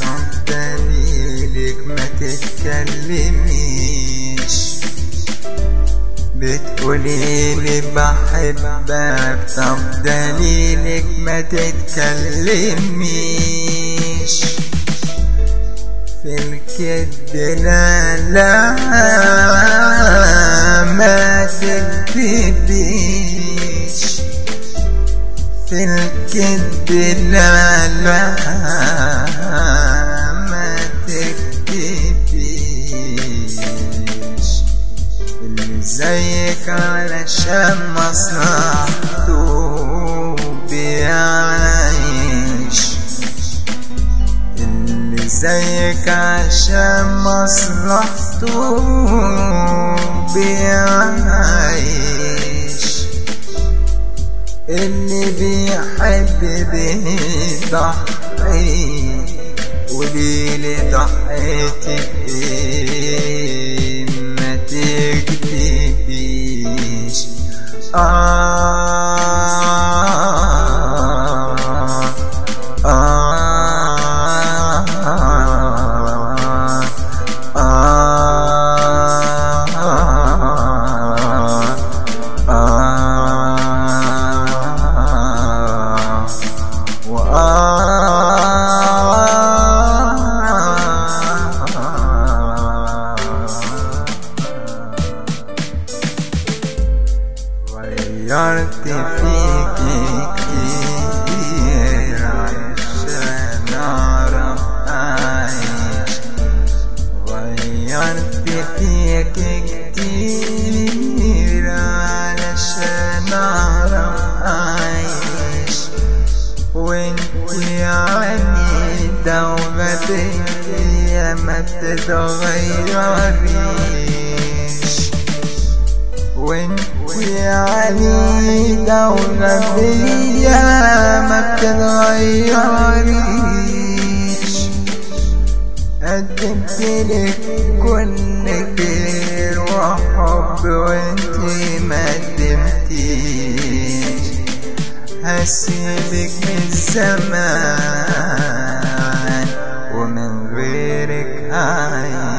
طب دليلك ما تتكلميش بتقولي لي بحبك طب دليلك ما تتكلميش في الكذب لا لا ما تكذبيش في الكذب لا لا زيك علشان مصلحته بيعيش اللي زيك عشان مصلحته بيعيش اللي بيحب بيضحي قوليلي ضحيتي بإيه؟ Uh, غيرت فيك كتير عشان أعرف أعيش غيرت فيك كتير علشان أعرف أعيش وانت عنيدة وغبية ما تتغيريش عنيدة وغبية ما بتتغيريش قدمت لك كل خير وحب وانت ما قدمتيش هسيبك من الزمان ومن غيرك عايش